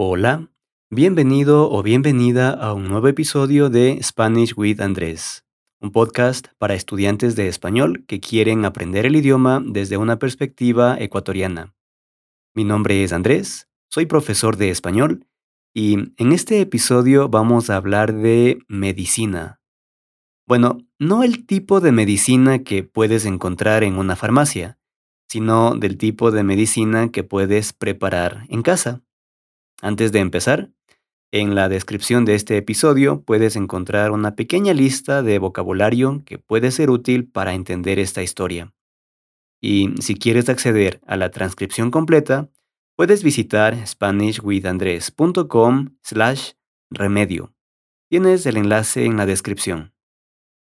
Hola, bienvenido o bienvenida a un nuevo episodio de Spanish with Andrés, un podcast para estudiantes de español que quieren aprender el idioma desde una perspectiva ecuatoriana. Mi nombre es Andrés, soy profesor de español y en este episodio vamos a hablar de medicina. Bueno, no el tipo de medicina que puedes encontrar en una farmacia, sino del tipo de medicina que puedes preparar en casa. Antes de empezar, en la descripción de este episodio puedes encontrar una pequeña lista de vocabulario que puede ser útil para entender esta historia. Y si quieres acceder a la transcripción completa, puedes visitar spanishwithandres.com slash remedio. Tienes el enlace en la descripción.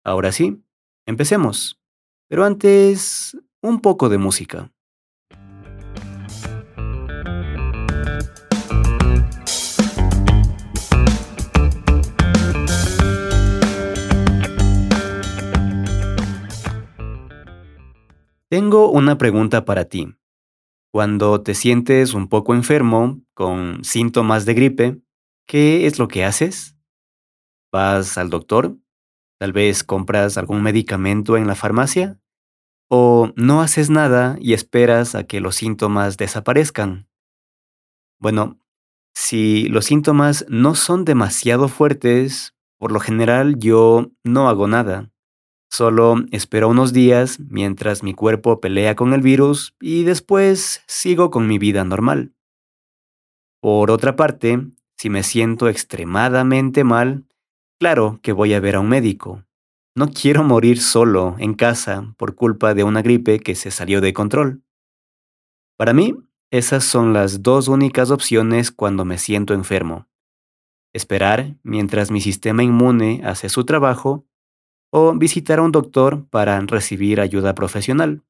Ahora sí, empecemos. Pero antes, un poco de música. Tengo una pregunta para ti. Cuando te sientes un poco enfermo, con síntomas de gripe, ¿qué es lo que haces? ¿Vas al doctor? ¿Tal vez compras algún medicamento en la farmacia? ¿O no haces nada y esperas a que los síntomas desaparezcan? Bueno, si los síntomas no son demasiado fuertes, por lo general yo no hago nada. Solo espero unos días mientras mi cuerpo pelea con el virus y después sigo con mi vida normal. Por otra parte, si me siento extremadamente mal, Claro que voy a ver a un médico. No quiero morir solo en casa por culpa de una gripe que se salió de control. Para mí, esas son las dos únicas opciones cuando me siento enfermo. Esperar mientras mi sistema inmune hace su trabajo o visitar a un doctor para recibir ayuda profesional.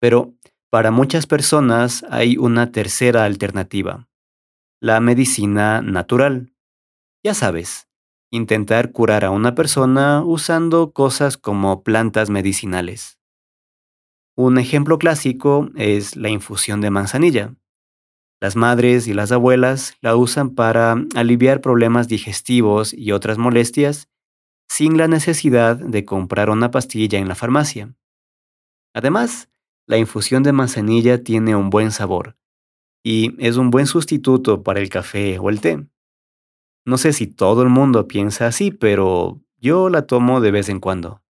Pero para muchas personas hay una tercera alternativa, la medicina natural. Ya sabes, intentar curar a una persona usando cosas como plantas medicinales. Un ejemplo clásico es la infusión de manzanilla. Las madres y las abuelas la usan para aliviar problemas digestivos y otras molestias sin la necesidad de comprar una pastilla en la farmacia. Además, la infusión de manzanilla tiene un buen sabor y es un buen sustituto para el café o el té. No sé si todo el mundo piensa así, pero yo la tomo de vez en cuando.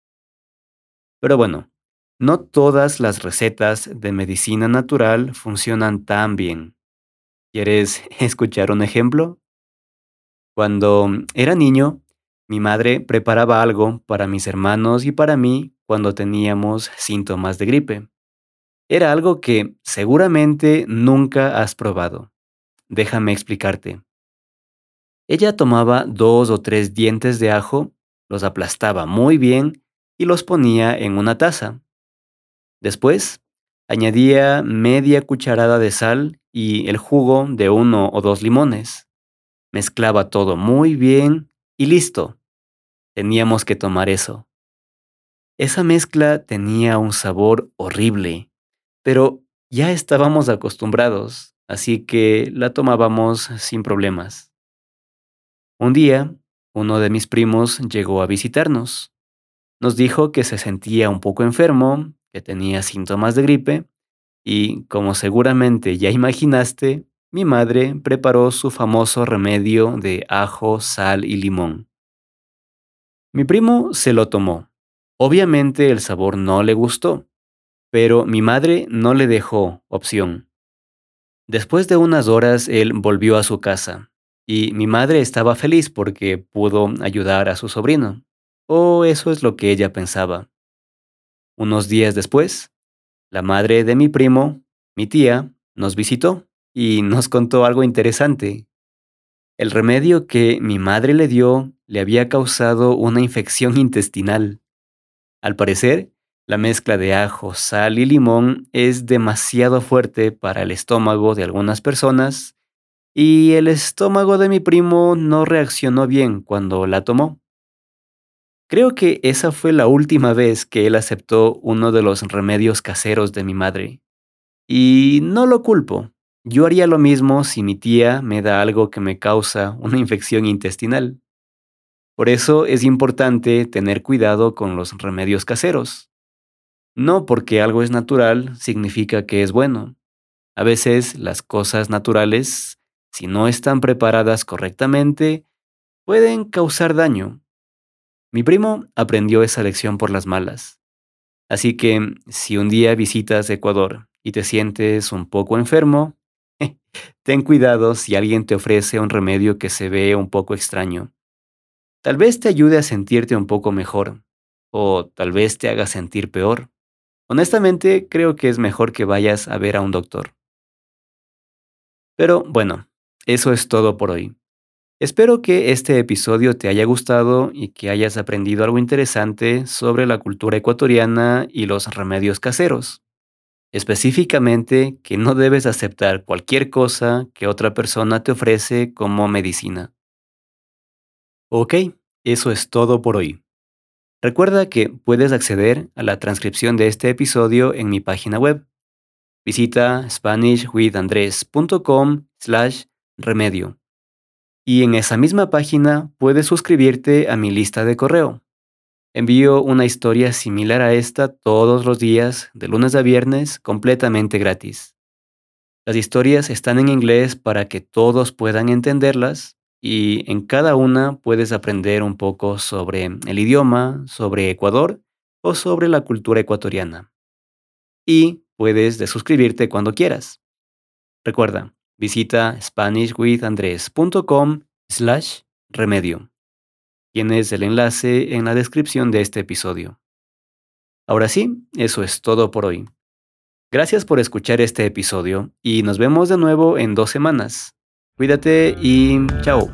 Pero bueno, no todas las recetas de medicina natural funcionan tan bien. ¿Quieres escuchar un ejemplo? Cuando era niño, mi madre preparaba algo para mis hermanos y para mí cuando teníamos síntomas de gripe. Era algo que seguramente nunca has probado. Déjame explicarte. Ella tomaba dos o tres dientes de ajo, los aplastaba muy bien y los ponía en una taza. Después, añadía media cucharada de sal y el jugo de uno o dos limones. Mezclaba todo muy bien y listo. Teníamos que tomar eso. Esa mezcla tenía un sabor horrible, pero ya estábamos acostumbrados, así que la tomábamos sin problemas. Un día, uno de mis primos llegó a visitarnos. Nos dijo que se sentía un poco enfermo, que tenía síntomas de gripe, y, como seguramente ya imaginaste, mi madre preparó su famoso remedio de ajo, sal y limón. Mi primo se lo tomó. Obviamente el sabor no le gustó, pero mi madre no le dejó opción. Después de unas horas él volvió a su casa, y mi madre estaba feliz porque pudo ayudar a su sobrino. O eso es lo que ella pensaba. Unos días después, la madre de mi primo, mi tía, nos visitó y nos contó algo interesante. El remedio que mi madre le dio le había causado una infección intestinal. Al parecer, la mezcla de ajo, sal y limón es demasiado fuerte para el estómago de algunas personas y el estómago de mi primo no reaccionó bien cuando la tomó. Creo que esa fue la última vez que él aceptó uno de los remedios caseros de mi madre. Y no lo culpo, yo haría lo mismo si mi tía me da algo que me causa una infección intestinal. Por eso es importante tener cuidado con los remedios caseros. No porque algo es natural significa que es bueno. A veces las cosas naturales, si no están preparadas correctamente, pueden causar daño. Mi primo aprendió esa lección por las malas. Así que si un día visitas Ecuador y te sientes un poco enfermo, ten cuidado si alguien te ofrece un remedio que se ve un poco extraño. Tal vez te ayude a sentirte un poco mejor, o tal vez te haga sentir peor. Honestamente, creo que es mejor que vayas a ver a un doctor. Pero bueno, eso es todo por hoy. Espero que este episodio te haya gustado y que hayas aprendido algo interesante sobre la cultura ecuatoriana y los remedios caseros. Específicamente que no debes aceptar cualquier cosa que otra persona te ofrece como medicina. Ok, eso es todo por hoy. Recuerda que puedes acceder a la transcripción de este episodio en mi página web. Visita spanishwithandres.com slash remedio y en esa misma página puedes suscribirte a mi lista de correo. Envío una historia similar a esta todos los días, de lunes a viernes, completamente gratis. Las historias están en inglés para que todos puedan entenderlas y en cada una puedes aprender un poco sobre el idioma, sobre Ecuador o sobre la cultura ecuatoriana. Y puedes desuscribirte cuando quieras. Recuerda, Visita SpanishWithAndres.com slash remedio. Tienes el enlace en la descripción de este episodio. Ahora sí, eso es todo por hoy. Gracias por escuchar este episodio y nos vemos de nuevo en dos semanas. Cuídate y chao.